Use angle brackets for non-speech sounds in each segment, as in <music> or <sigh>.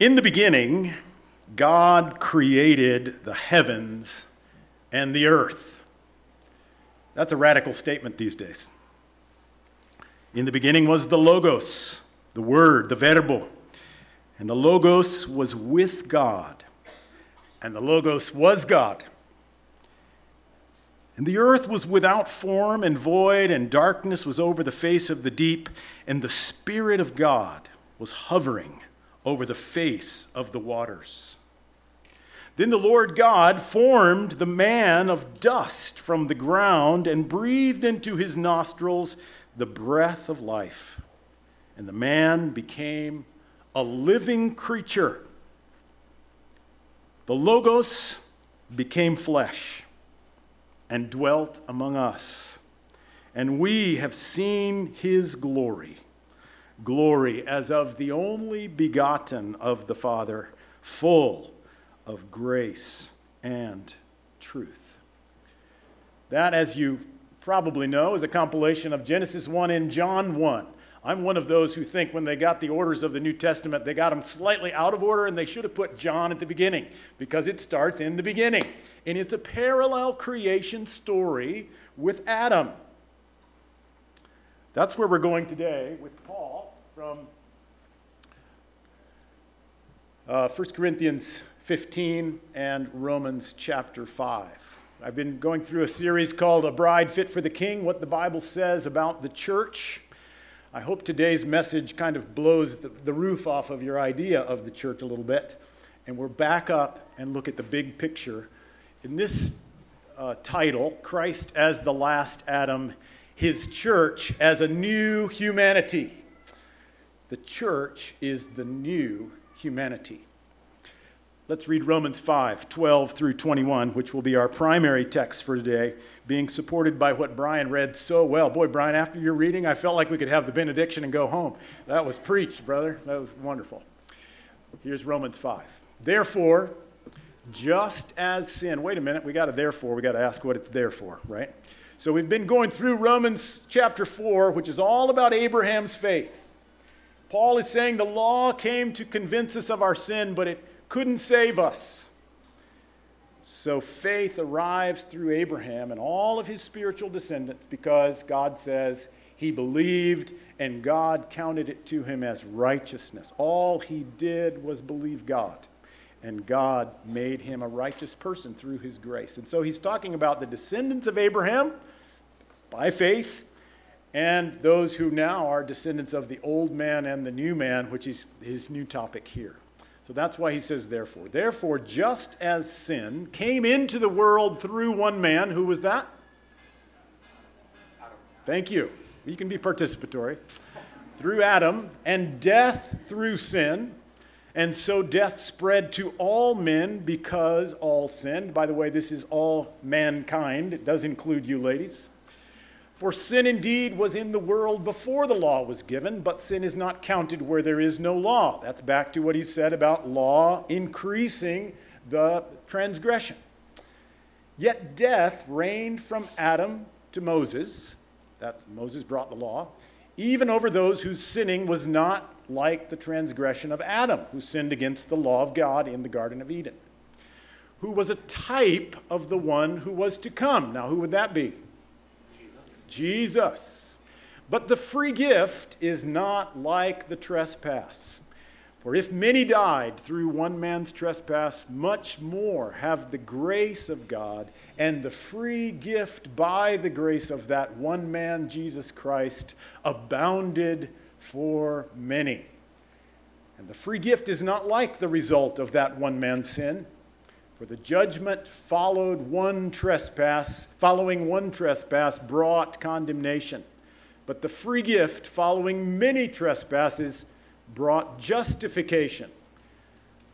In the beginning, God created the heavens and the earth. That's a radical statement these days. In the beginning was the Logos, the Word, the Verbo. And the Logos was with God. And the Logos was God. And the earth was without form and void, and darkness was over the face of the deep, and the Spirit of God was hovering over the face of the waters. Then the Lord God formed the man of dust from the ground and breathed into his nostrils the breath of life. And the man became a living creature. The Logos became flesh and dwelt among us. And we have seen his glory glory as of the only begotten of the Father, full of grace and truth. That, as you probably know, is a compilation of Genesis 1 and John 1. I'm one of those who think when they got the orders of the New Testament, they got them slightly out of order and they should have put John at the beginning because it starts in the beginning. And it's a parallel creation story with Adam. That's where we're going today with Paul from uh, 1 Corinthians 15 and Romans chapter 5. I've been going through a series called A Bride Fit for the King What the Bible Says About the Church. I hope today's message kind of blows the, the roof off of your idea of the church a little bit. And we're back up and look at the big picture. In this uh, title, Christ as the last Adam, his church as a new humanity. The church is the new humanity. Let's read Romans 5 12 through 21, which will be our primary text for today, being supported by what Brian read so well. Boy, Brian, after your reading, I felt like we could have the benediction and go home. That was preached, brother. That was wonderful. Here's Romans 5. Therefore, just as sin, wait a minute, we got to therefore, we got to ask what it's there for, right? So we've been going through Romans chapter 4, which is all about Abraham's faith. Paul is saying the law came to convince us of our sin, but it couldn't save us. So faith arrives through Abraham and all of his spiritual descendants because God says he believed and God counted it to him as righteousness. All he did was believe God, and God made him a righteous person through his grace. And so he's talking about the descendants of Abraham by faith and those who now are descendants of the old man and the new man, which is his new topic here. So that's why he says, therefore. Therefore, just as sin came into the world through one man, who was that? Adam. Thank you. You can be participatory. through Adam, and death through sin. And so death spread to all men because all sinned. By the way, this is all mankind. It does include you, ladies. For sin indeed was in the world before the law was given, but sin is not counted where there is no law. That's back to what he said about law increasing the transgression. Yet death reigned from Adam to Moses. That Moses brought the law, even over those whose sinning was not like the transgression of Adam, who sinned against the law of God in the Garden of Eden, who was a type of the one who was to come. Now, who would that be? Jesus. But the free gift is not like the trespass. For if many died through one man's trespass, much more have the grace of God and the free gift by the grace of that one man, Jesus Christ, abounded for many. And the free gift is not like the result of that one man's sin. For the judgment followed one trespass, following one trespass brought condemnation. But the free gift following many trespasses brought justification.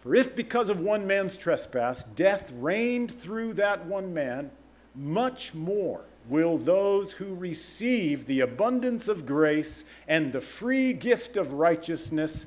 For if because of one man's trespass death reigned through that one man, much more will those who receive the abundance of grace and the free gift of righteousness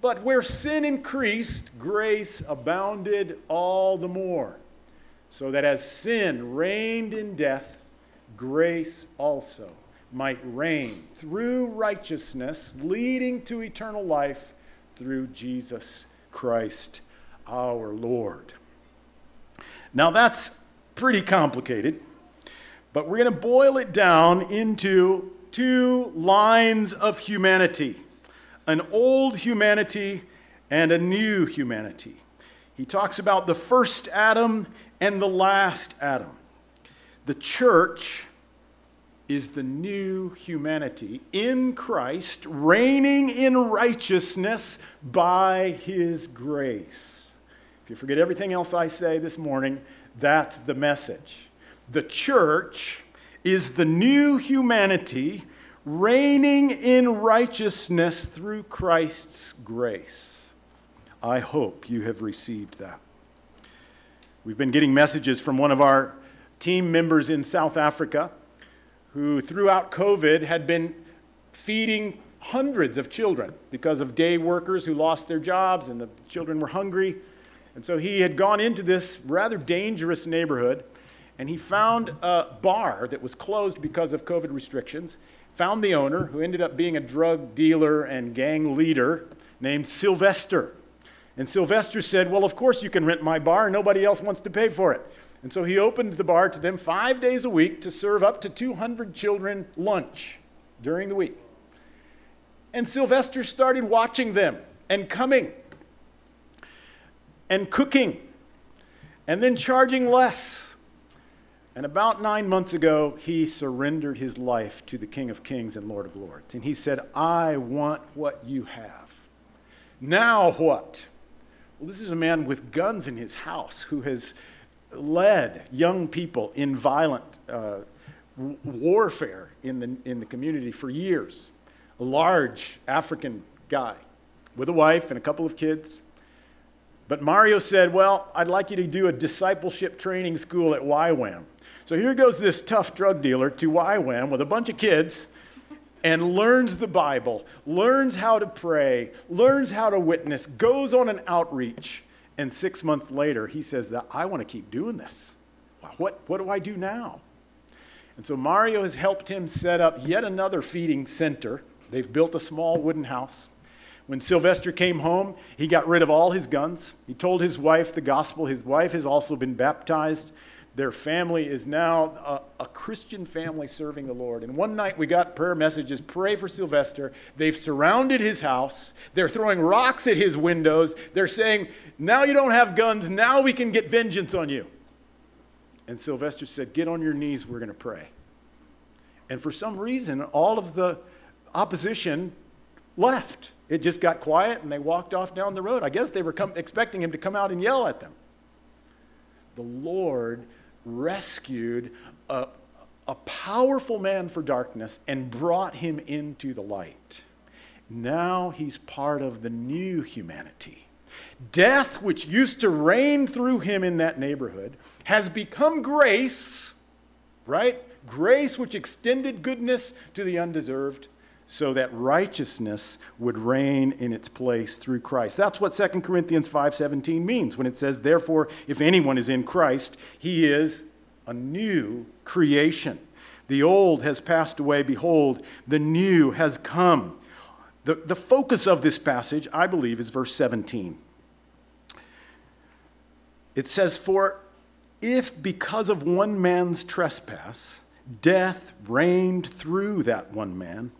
But where sin increased, grace abounded all the more. So that as sin reigned in death, grace also might reign through righteousness, leading to eternal life through Jesus Christ our Lord. Now that's pretty complicated, but we're going to boil it down into two lines of humanity an old humanity and a new humanity. He talks about the first Adam and the last Adam. The church is the new humanity in Christ, reigning in righteousness by his grace. If you forget everything else I say this morning, that's the message. The church is the new humanity reigning in righteousness through Christ's grace. I hope you have received that. We've been getting messages from one of our team members in South Africa who, throughout COVID, had been feeding hundreds of children because of day workers who lost their jobs and the children were hungry. And so he had gone into this rather dangerous neighborhood and he found a bar that was closed because of COVID restrictions found the owner, who ended up being a drug dealer and gang leader named Sylvester. And Sylvester said, Well, of course you can rent my bar. Nobody else wants to pay for it. And so he opened the bar to them five days a week to serve up to 200 children lunch during the week. And Sylvester started watching them and coming and cooking and then charging less and about nine months ago, he surrendered his life to the King of Kings and Lord of Lords. And he said, I want what you have. Now what? Well, this is a man with guns in his house who has led young people in violent uh, warfare in the, in the community for years. A large African guy with a wife and a couple of kids. But Mario said, Well, I'd like you to do a discipleship training school at YWAM. So here goes this tough drug dealer to YWAM with a bunch of kids and learns the Bible, learns how to pray, learns how to witness, goes on an outreach. And six months later, he says that I want to keep doing this. What, what do I do now? And so Mario has helped him set up yet another feeding center. They've built a small wooden house. When Sylvester came home, he got rid of all his guns. He told his wife the gospel. His wife has also been baptized. Their family is now a, a, Christian family serving the Lord. And one night we got prayer messages pray for Sylvester. They've surrounded his house. They're throwing rocks at his windows. They're saying, Now you don't have guns. Now we can get vengeance on you. And Sylvester said, Get on your knees. We're going to pray. And for some reason, all of the opposition left. It just got quiet and they walked off down the road. I guess they were come, expecting him to come out and yell at them. The Lord rescued a, a powerful man for darkness and brought him into the light. Now he's part of the new humanity. Death, which used to reign through him in that neighborhood, has become grace, right? Grace which extended goodness to the undeserved so that righteousness would reign in its place through Christ. That's what 2 Corinthians 5:17 means when it says therefore if anyone is in Christ he is a new creation. The old has passed away behold the new has come. The, the focus of this passage I believe is verse 17. It says for if because of one man's trespass death reigned through that one man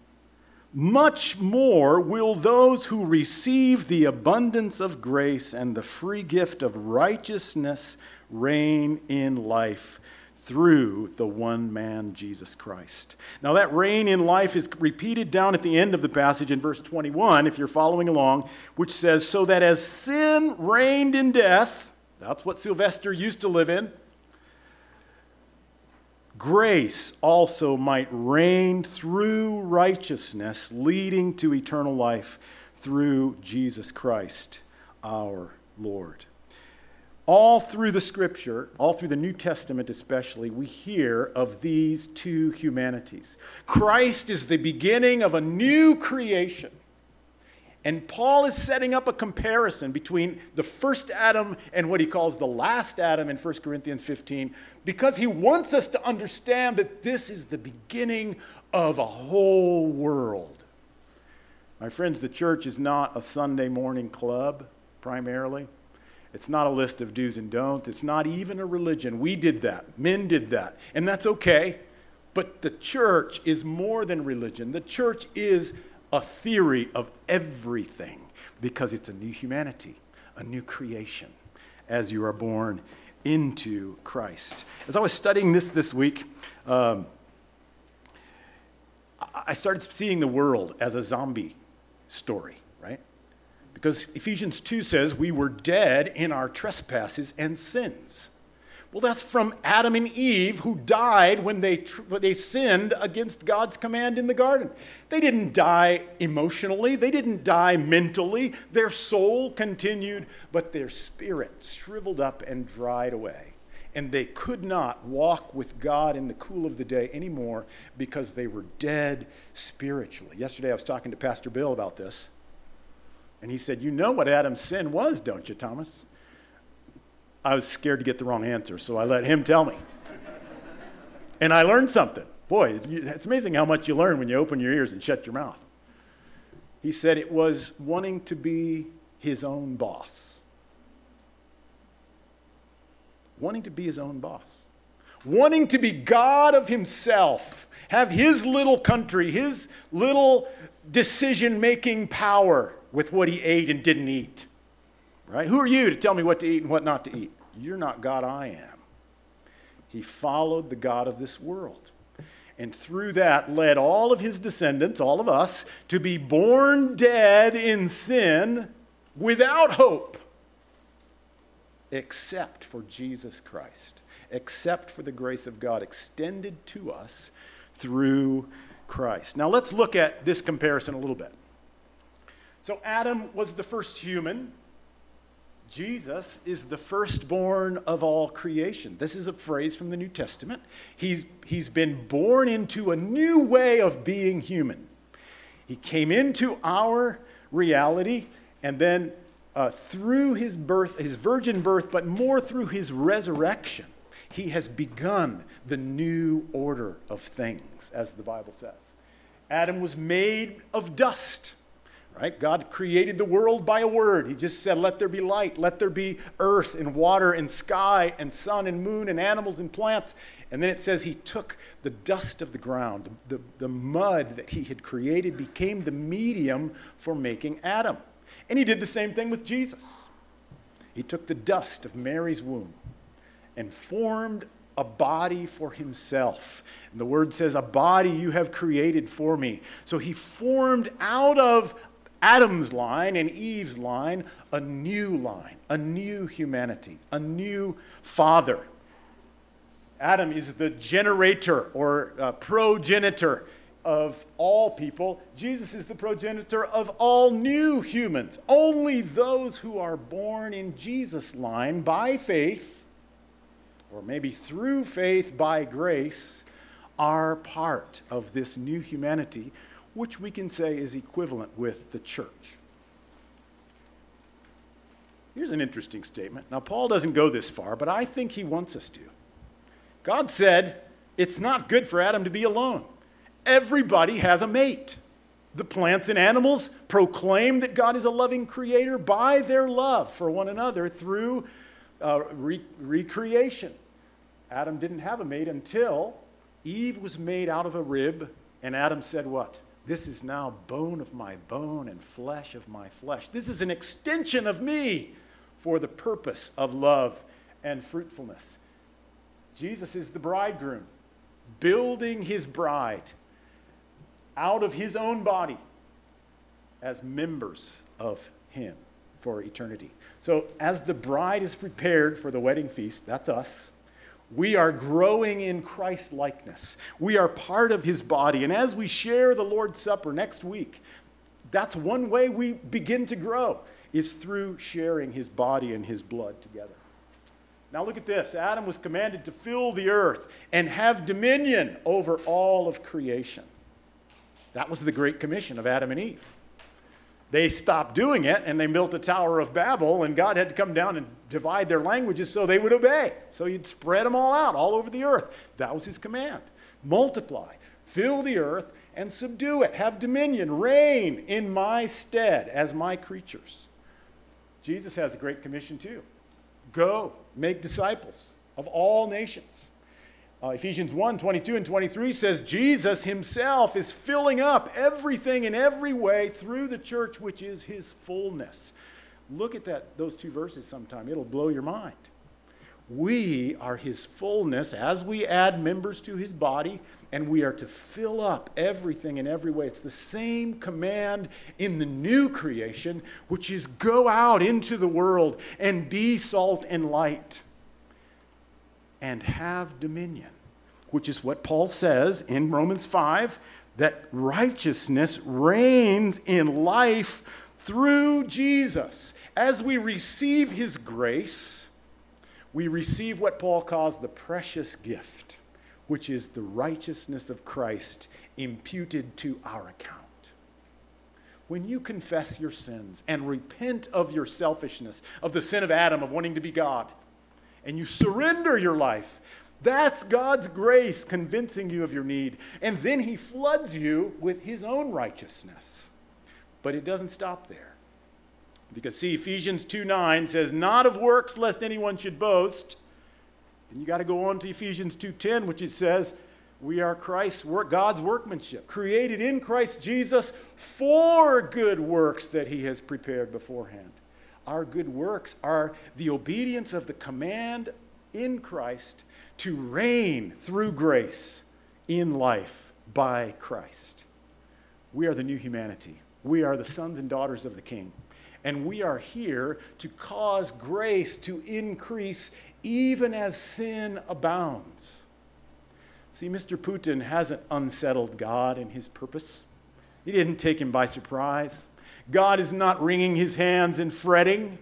much more will those who receive the abundance of grace and the free gift of righteousness reign in life through the one man, Jesus Christ. Now, that reign in life is repeated down at the end of the passage in verse 21, if you're following along, which says, So that as sin reigned in death, that's what Sylvester used to live in, grace also might reign through righteousness, leading to eternal life through Jesus Christ our Lord. All through the scripture, all through the New Testament especially, we hear of these two humanities. Christ is the beginning of a new creation. And Paul is setting up a comparison between the first Adam and what he calls the last Adam in 1 Corinthians 15 because he wants us to understand that this is the beginning of a whole world. My friends, the church is not a Sunday morning club primarily. It's not a list of do's and don'ts. It's not even a religion. We did that. Men did that. And that's okay. But the church is more than religion. The church is a theory of everything because it's a new humanity, a new creation as you are born into Christ. As I was studying this this week, um, I started seeing the world as a zombie story. Right? Because Ephesians 2 says we were dead in our trespasses and sins. Well, that's from Adam and Eve who died when they, when they sinned against God's command in the garden. They didn't die emotionally, they didn't die mentally. Their soul continued, but their spirit shriveled up and dried away. And they could not walk with God in the cool of the day anymore because they were dead spiritually. Yesterday I was talking to Pastor Bill about this. And he said, You know what Adam's sin was, don't you, Thomas? I was scared to get the wrong answer, so I let him tell me. and I learned something. Boy, it's amazing how much you learn when you open your ears and shut your mouth. He said it was wanting to be his own boss. Wanting to be his own boss. Wanting to be God of himself, have his little country, his little decision making power with what he ate and didn't eat. Right? Who are you to tell me what to eat and what not to eat? You're not God, I am. He followed the God of this world. And through that, led all of his descendants, all of us, to be born dead in sin without hope, except for Jesus Christ, except for the grace of God extended to us through Christ. Now, let's look at this comparison a little bit. So Adam was the first human. Jesus is the firstborn of all creation. This is a phrase from the New Testament. He's, he's been born into a new way of being human. He came into our reality, and then uh, through his birth, his virgin birth, but more through his resurrection, he has begun the new order of things, as the Bible says. Adam was made of dust. Right? God created the world by a word. He just said, Let there be light, let there be earth and water and sky and sun and moon and animals and plants. And then it says he took the dust of the ground, the, the, the mud that he had created became the medium for making Adam. And he did the same thing with Jesus. He took the dust of Mary's womb and formed a body for himself. And the word says, A body you have created for me. So he formed out of Adam's line and Eve's line, a new line, a new humanity, a new father. Adam is the generator or uh, progenitor of all people. Jesus is the progenitor of all new humans. Only those who are born in Jesus' line by faith, or maybe through faith by grace, are part of this new humanity which we can say is equivalent with the church. Here's an interesting statement. Now, Paul doesn't go this far, but I think he wants us to. God said, It's not good for Adam to be alone. Everybody has a mate. The plants and animals proclaim that God is a loving creator by their love for one another through uh, re- recreation. Adam didn't have a mate until Eve was made out of a rib, and Adam said, What? This is now bone of my bone and flesh of my flesh. This is an extension of me for the purpose of love and fruitfulness. Jesus is the bridegroom, building his bride out of his own body as members of him for eternity. So, as the bride is prepared for the wedding feast, that's us we are growing in Christ likeness. We are part of his body. And as we share the Lord's Supper next week, that's one way we begin to grow is through sharing his body and his blood together. Now look at this Adam was commanded to fill the earth and have dominion over all of creation. That was the Great Commission of Adam and Eve. They stopped doing it and they built the Tower of Babel, and God had to come down and divide their languages so they would obey. So he'd spread them all out, all over the earth. That was his command. Multiply, fill the earth, and subdue it. Have dominion, reign in my stead as my creatures. Jesus has a great commission too. Go, make disciples of all nations. Uh, Ephesians 1 22 and 23 says, Jesus himself is filling up everything in every way through the church, which is his fullness. Look at that, those two verses sometime. It'll blow your mind. We are his fullness as we add members to his body, and we are to fill up everything in every way. It's the same command in the new creation, which is go out into the world and be salt and light and have dominion, which is what Paul says in Romans 5 that righteousness reigns in life through Jesus. As we receive his grace, we receive what Paul calls the precious gift, which is the righteousness of Christ imputed to our account. When you confess your sins and repent of your selfishness, of the sin of Adam, of wanting to be God, and you surrender your life, that's God's grace convincing you of your need. And then He floods you with His own righteousness. But it doesn't stop there. Because see, Ephesians 2 9 says, Not of works, lest anyone should boast. Then you got to go on to Ephesians 2:10, which it says, We are Christ's work, God's workmanship, created in Christ Jesus for good works that He has prepared beforehand. Our good works are the obedience of the command in Christ to reign through grace in life by Christ. We are the new humanity. We are the sons and daughters of the King. And we are here to cause grace to increase even as sin abounds. See, Mr. Putin hasn't unsettled God in his purpose. He didn't take him by surprise. God is not wringing his hands and fretting.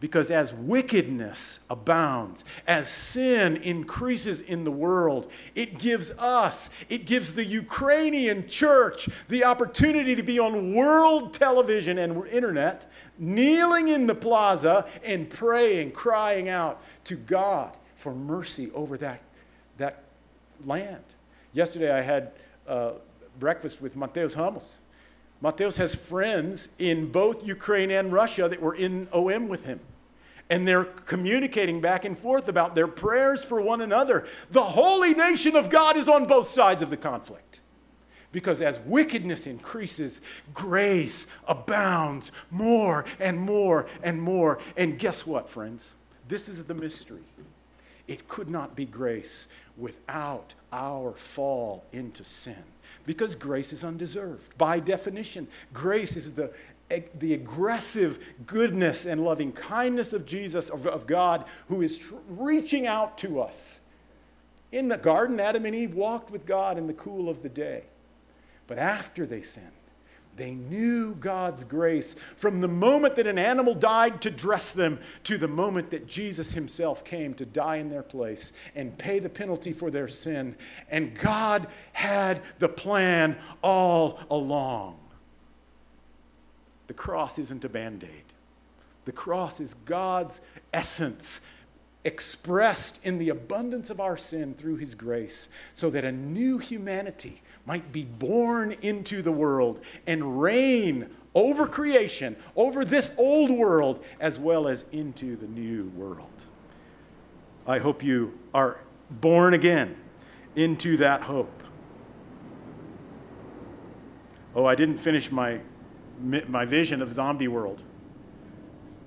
Because as wickedness abounds, as sin increases in the world, it gives us, it gives the Ukrainian church the opportunity to be on world television and internet, kneeling in the plaza and praying, crying out to God for mercy over that, that land. Yesterday I had uh, breakfast with Mateus Ramos. Mateus has friends in both Ukraine and Russia that were in OM with him. And they're communicating back and forth about their prayers for one another. The holy nation of God is on both sides of the conflict. Because as wickedness increases, grace abounds more and more and more. And guess what, friends? This is the mystery. It could not be grace without our fall into sin because grace is undeserved. By definition, grace is the, the aggressive goodness and loving kindness of Jesus, of, of God, who is tr- reaching out to us. In the garden, Adam and Eve walked with God in the cool of the day. But after they sinned, they knew God's grace from the moment that an animal died to dress them to the moment that Jesus himself came to die in their place and pay the penalty for their sin. And God had the plan all along. The cross isn't a band aid, the cross is God's essence expressed in the abundance of our sin through his grace so that a new humanity might be born into the world and reign over creation, over this old world, as well as into the new world. I hope you are born again into that hope. Oh, I didn't finish my, my vision of zombie world.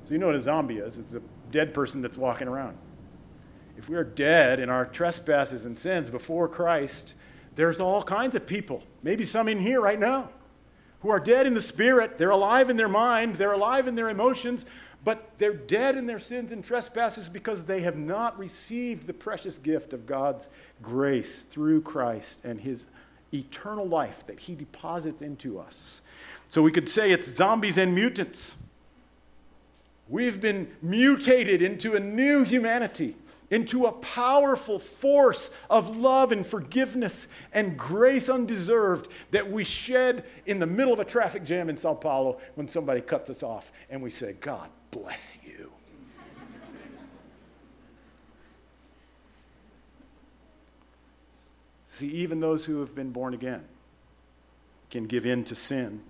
So, you know what a zombie is it's a dead person that's walking around. If we are dead in our trespasses and sins before Christ, there's all kinds of people, maybe some in here right now, who are dead in the spirit. They're alive in their mind, they're alive in their emotions, but they're dead in their sins and trespasses because they have not received the precious gift of God's grace through Christ and his eternal life that he deposits into us. So we could say it's zombies and mutants. We've been mutated into a new humanity, into a powerful force of love and forgiveness and grace undeserved that we shed in the middle of a traffic jam in Sao Paulo when somebody cuts us off and we say, God bless you. <laughs> See, even those who have been born again can give in to sin,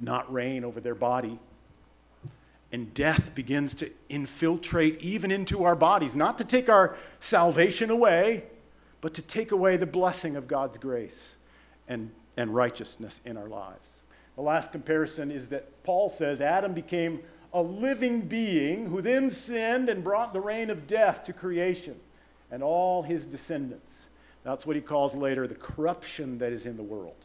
not reign over their body. And death begins to infiltrate even into our bodies, not to take our salvation away, but to take away the blessing of God's grace and, and righteousness in our lives. The last comparison is that Paul says Adam became a living being who then sinned and brought the reign of death to creation and all his descendants. That's what he calls later the corruption that is in the world.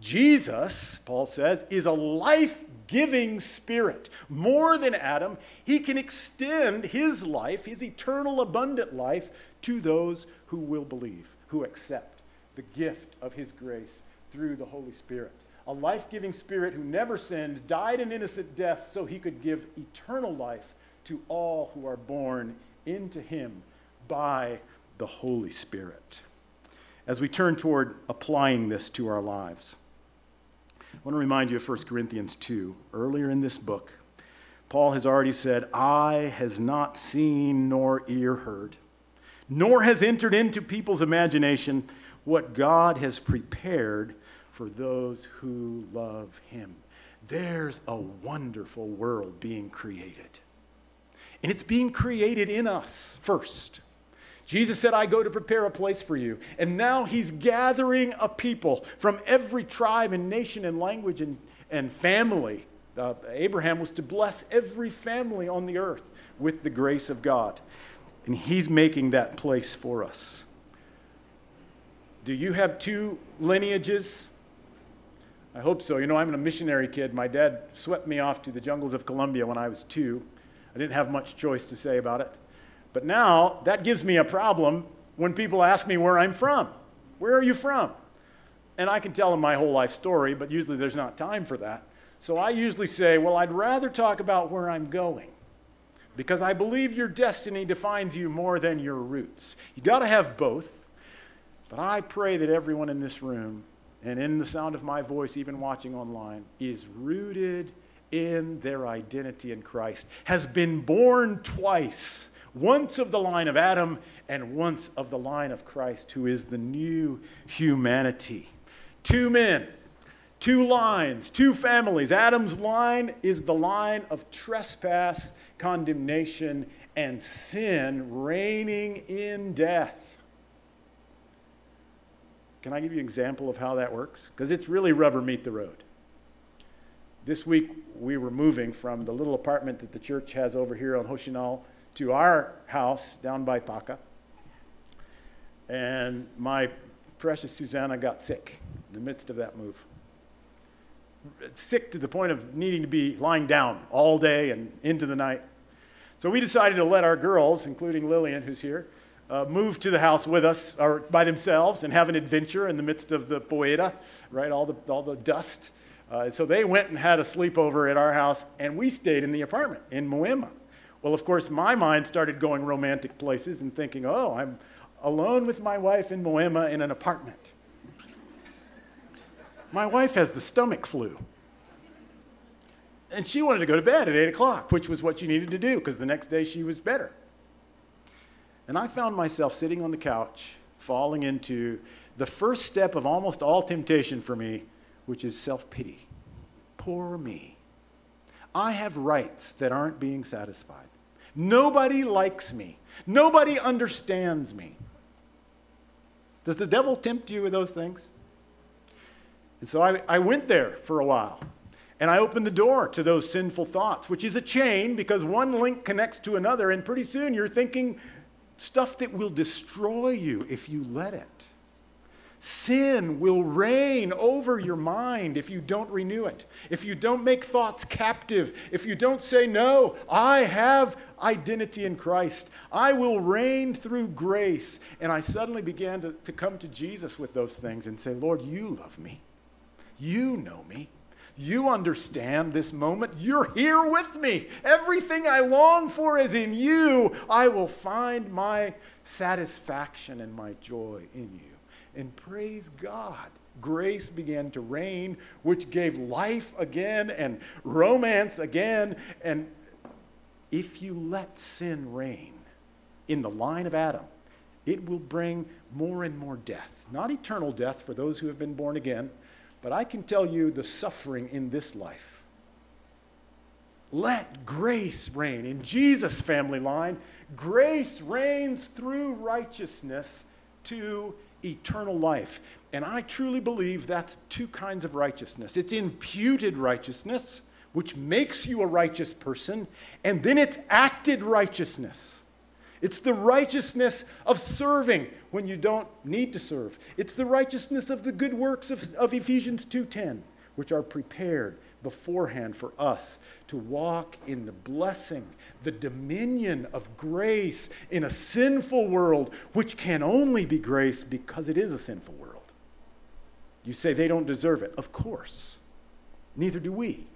Jesus, Paul says, is a life giving spirit. More than Adam, he can extend his life, his eternal abundant life, to those who will believe, who accept the gift of his grace through the Holy Spirit. A life giving spirit who never sinned, died an innocent death so he could give eternal life to all who are born into him by the Holy Spirit as we turn toward applying this to our lives. I want to remind you of 1 Corinthians 2. Earlier in this book, Paul has already said, Eye has not seen nor ear heard, nor has entered into people's imagination what God has prepared for those who love him. There's a wonderful world being created. And it's being created in us first. Jesus said, I go to prepare a place for you. And now he's gathering a people from every tribe and nation and language and, and family. Uh, Abraham was to bless every family on the earth with the grace of God. And he's making that place for us. Do you have two lineages? I hope so. You know, I'm a missionary kid. My dad swept me off to the jungles of Colombia when I was two. I didn't have much choice to say about it. But now that gives me a problem when people ask me where I'm from. Where are you from? And I can tell them my whole life story, but usually there's not time for that. So I usually say, well, I'd rather talk about where I'm going because I believe your destiny defines you more than your roots. You got to have both. But I pray that everyone in this room and in the sound of my voice, even watching online, is rooted in their identity in Christ, has been born twice once of the line of Adam and once of the line of Christ, who is the new humanity. Two men, two lines, two families. Adam's line is the line of trespass, condemnation, and sin reigning in death. Can I give you an example of how that works? Because it's really rubber meet the road. This week, we were moving from the little apartment that the church has over here on Hoshinal to our house down by Paca. And my precious Susanna got sick in the midst of that move. Sick to the point of needing to be lying down all day and into the night. So we decided to let our girls, including Lillian, who's here, uh, move to the house with us or by themselves and have an adventure in the midst of the poeta, right? All the, all the dust. Uh, so they went and had a sleepover at our house, and we stayed in the apartment in Moema. Well, of course, my mind started going romantic places and thinking, oh, I'm alone with my wife in Moema in an apartment. my wife has the stomach flu. And she wanted to go to bed at 8 o'clock, which was what she needed to do because the next day she was better. And I found myself sitting on the couch, falling into the first step of almost all temptation for me, which is self pity. Poor me. I have rights that aren't being satisfied. Nobody likes me. Nobody understands me. Does the devil tempt you with those things? And so I, I went there for a while. And I opened the door to those sinful thoughts, which is a chain because one link connects to another. And pretty soon you're thinking stuff that will destroy you if you let it. Sin will reign over your mind if you don't renew it, if you don't make thoughts captive, if you don't say, No, I have identity in Christ. I will reign through grace. And I suddenly began to, to come to Jesus with those things and say, Lord, you love me. You know me. You understand this moment. You're here with me. Everything I long for is in you. I will find my satisfaction and my joy in you. And praise God grace began to reign, which gave life again and romance again. And if you let sin reign in the line of Adam, it will bring more and more death. Not eternal death for those who have been born again, but I can tell you the suffering in this life. Let grace reign. In Jesus' family line, grace reigns through righteousness to eternal life. And I truly believe that's two kinds of righteousness it's imputed righteousness, which makes you a righteous person, and then it's acted righteousness. It's the righteousness of serving when you don't need to serve. It's the righteousness of the good works of, of Ephesians 2:10, which are prepared beforehand for us to walk in the blessing, the dominion of grace in a sinful world, which can only be grace because it is a sinful world. You say they don't deserve it. Of course. Neither do we.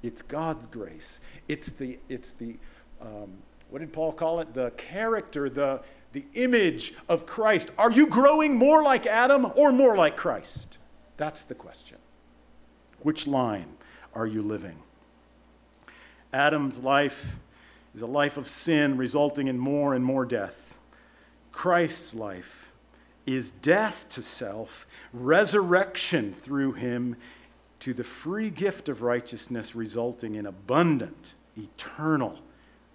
It's God's grace. It's the, it's the um, what did Paul call it? The character, the, the image of Christ. Are you growing more like Adam or more like Christ? That's the question. Which line are you living? Adam's life is a life of sin resulting in more and more death. Christ's life is death to self, resurrection through him to the free gift of righteousness, resulting in abundant, eternal,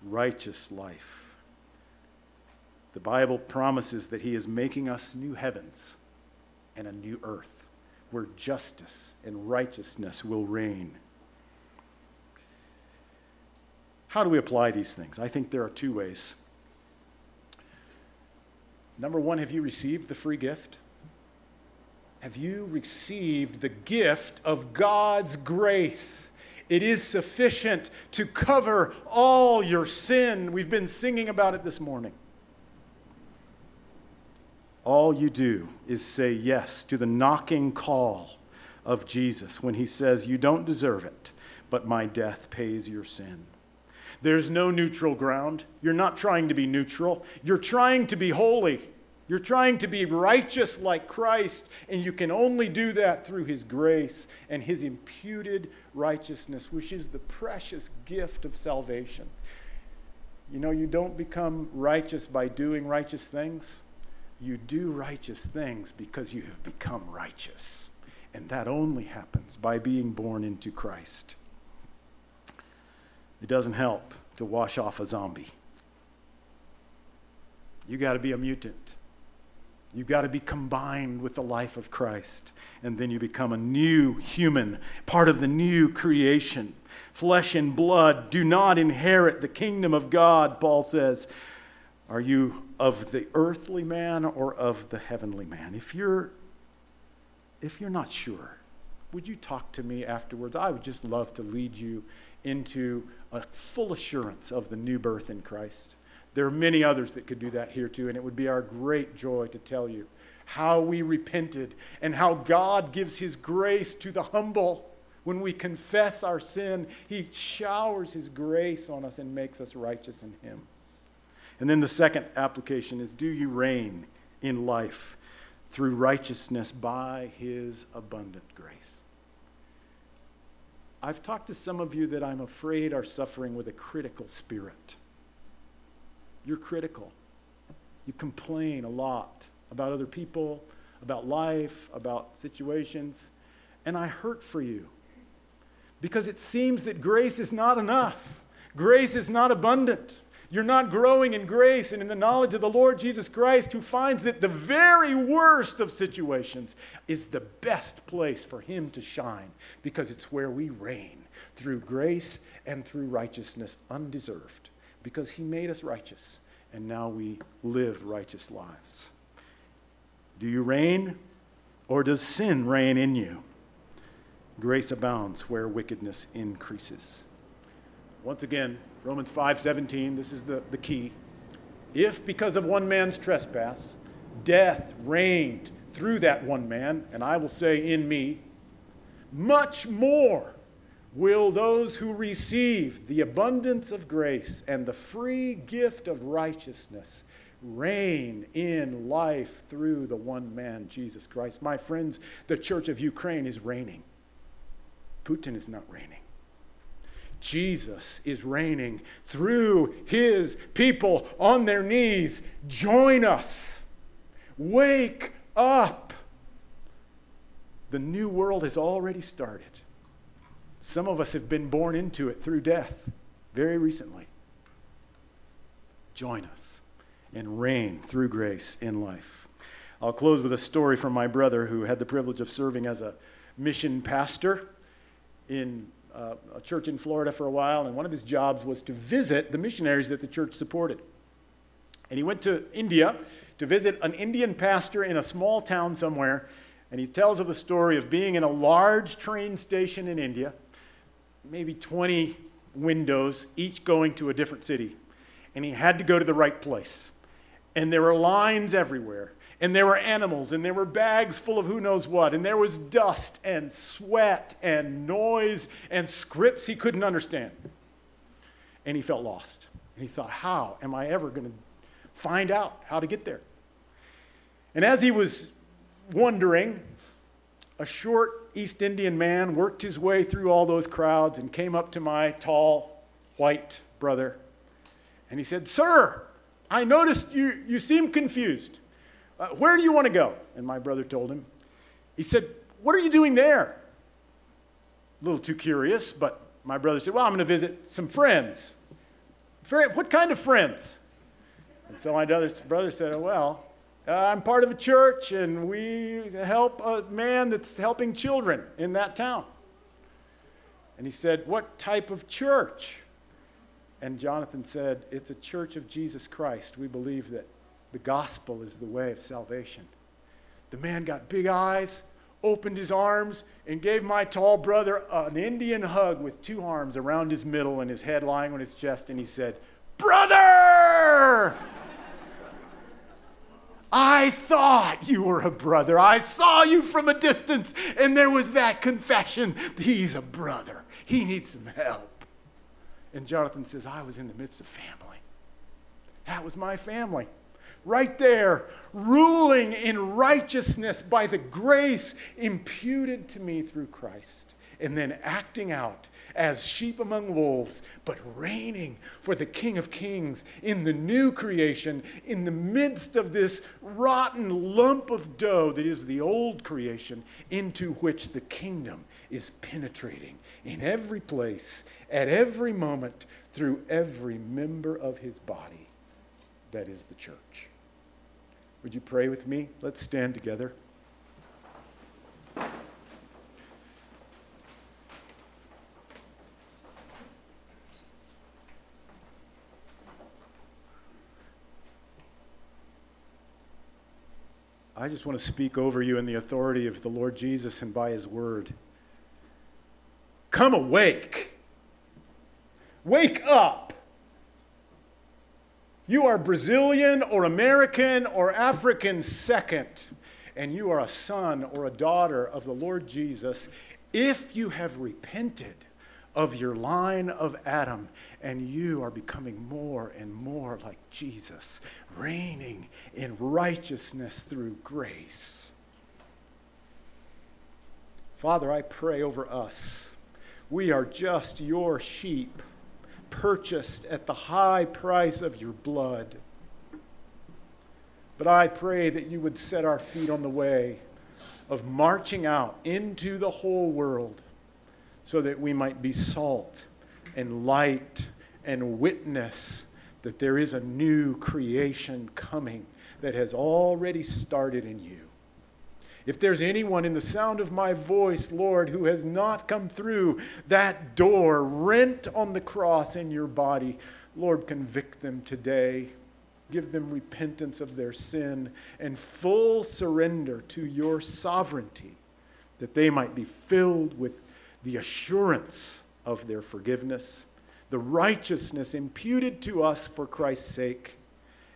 righteous life. The Bible promises that he is making us new heavens and a new earth where justice and righteousness will reign. How do we apply these things? I think there are two ways. Number one, have you received the free gift? Have you received the gift of God's grace? It is sufficient to cover all your sin. We've been singing about it this morning. All you do is say yes to the knocking call of Jesus when he says, You don't deserve it, but my death pays your sin. There's no neutral ground. You're not trying to be neutral. You're trying to be holy. You're trying to be righteous like Christ, and you can only do that through His grace and His imputed righteousness, which is the precious gift of salvation. You know, you don't become righteous by doing righteous things. You do righteous things because you have become righteous. And that only happens by being born into Christ. It doesn't help to wash off a zombie. You got to be a mutant. You've got to be combined with the life of Christ. And then you become a new human, part of the new creation. Flesh and blood do not inherit the kingdom of God, Paul says. Are you of the earthly man or of the heavenly man? If you're if you're not sure, would you talk to me afterwards? I would just love to lead you into a full assurance of the new birth in Christ. There are many others that could do that here too, and it would be our great joy to tell you how we repented and how God gives His grace to the humble. When we confess our sin, He showers His grace on us and makes us righteous in Him. And then the second application is do you reign in life through righteousness by His abundant grace? I've talked to some of you that I'm afraid are suffering with a critical spirit. You're critical. You complain a lot about other people, about life, about situations. And I hurt for you because it seems that grace is not enough. Grace is not abundant. You're not growing in grace and in the knowledge of the Lord Jesus Christ, who finds that the very worst of situations is the best place for Him to shine because it's where we reign through grace and through righteousness undeserved because He made us righteous and now we live righteous lives. Do you reign or does sin reign in you? Grace abounds where wickedness increases. Once again, Romans 5:17, this is the, the key. If because of one man's trespass, death reigned through that one man, and I will say in me, much more will those who receive the abundance of grace and the free gift of righteousness reign in life through the one man, Jesus Christ. My friends, the church of Ukraine is reigning. Putin is not reigning. Jesus is reigning through his people on their knees. Join us. Wake up. The new world has already started. Some of us have been born into it through death very recently. Join us and reign through grace in life. I'll close with a story from my brother who had the privilege of serving as a mission pastor in uh, a church in Florida for a while, and one of his jobs was to visit the missionaries that the church supported. And he went to India to visit an Indian pastor in a small town somewhere, and he tells of the story of being in a large train station in India, maybe 20 windows, each going to a different city. And he had to go to the right place. And there were lines everywhere and there were animals, and there were bags full of who knows what, and there was dust and sweat and noise and scripts he couldn't understand. And he felt lost. And he thought, how am I ever going to find out how to get there? And as he was wondering, a short East Indian man worked his way through all those crowds and came up to my tall, white brother. And he said, Sir, I noticed you, you seem confused. Uh, where do you want to go? And my brother told him. He said, What are you doing there? A little too curious, but my brother said, Well, I'm going to visit some friends. What kind of friends? And so my brother said, oh, Well, uh, I'm part of a church and we help a man that's helping children in that town. And he said, What type of church? And Jonathan said, It's a church of Jesus Christ. We believe that the gospel is the way of salvation. The man got big eyes, opened his arms, and gave my tall brother an Indian hug with two arms around his middle and his head lying on his chest, and he said, Brother! I thought you were a brother. I saw you from a distance, and there was that confession. He's a brother. He needs some help. And Jonathan says, I was in the midst of family. That was my family right there, ruling in righteousness by the grace imputed to me through Christ, and then acting out as sheep among wolves, but reigning for the King of Kings in the new creation, in the midst of this rotten lump of dough that is the old creation, into which the kingdom is penetrating in every place, at every moment, through every member of his body. That is the church. Would you pray with me? Let's stand together. I just want to speak over you in the authority of the Lord Jesus and by his word. Come awake. Wake up. You are Brazilian or American or African second, and you are a son or a daughter of the Lord Jesus if you have repented of your line of Adam and you are becoming more and more like Jesus, reigning in righteousness through grace. Father, I pray over us. We are just your sheep purchased at the high price of your blood. But I pray that you would set our feet on the way of marching out into the whole world so that we might be salt and light and witness that there is a new creation coming that has already started in you. If there's anyone in the sound of my voice, Lord, who has not come through that door rent on the cross in your body, Lord, convict them today. Give them repentance of their sin and full surrender to your sovereignty, that they might be filled with the assurance of their forgiveness, the righteousness imputed to us for Christ's sake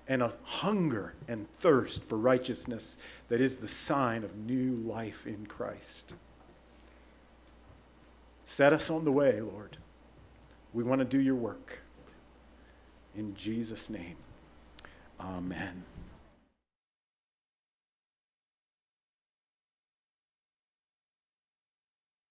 and a hunger and thirst for righteousness that is the sign of new life in Christ. Set us on the way, Lord. We want to do your work. In Jesus' name, amen.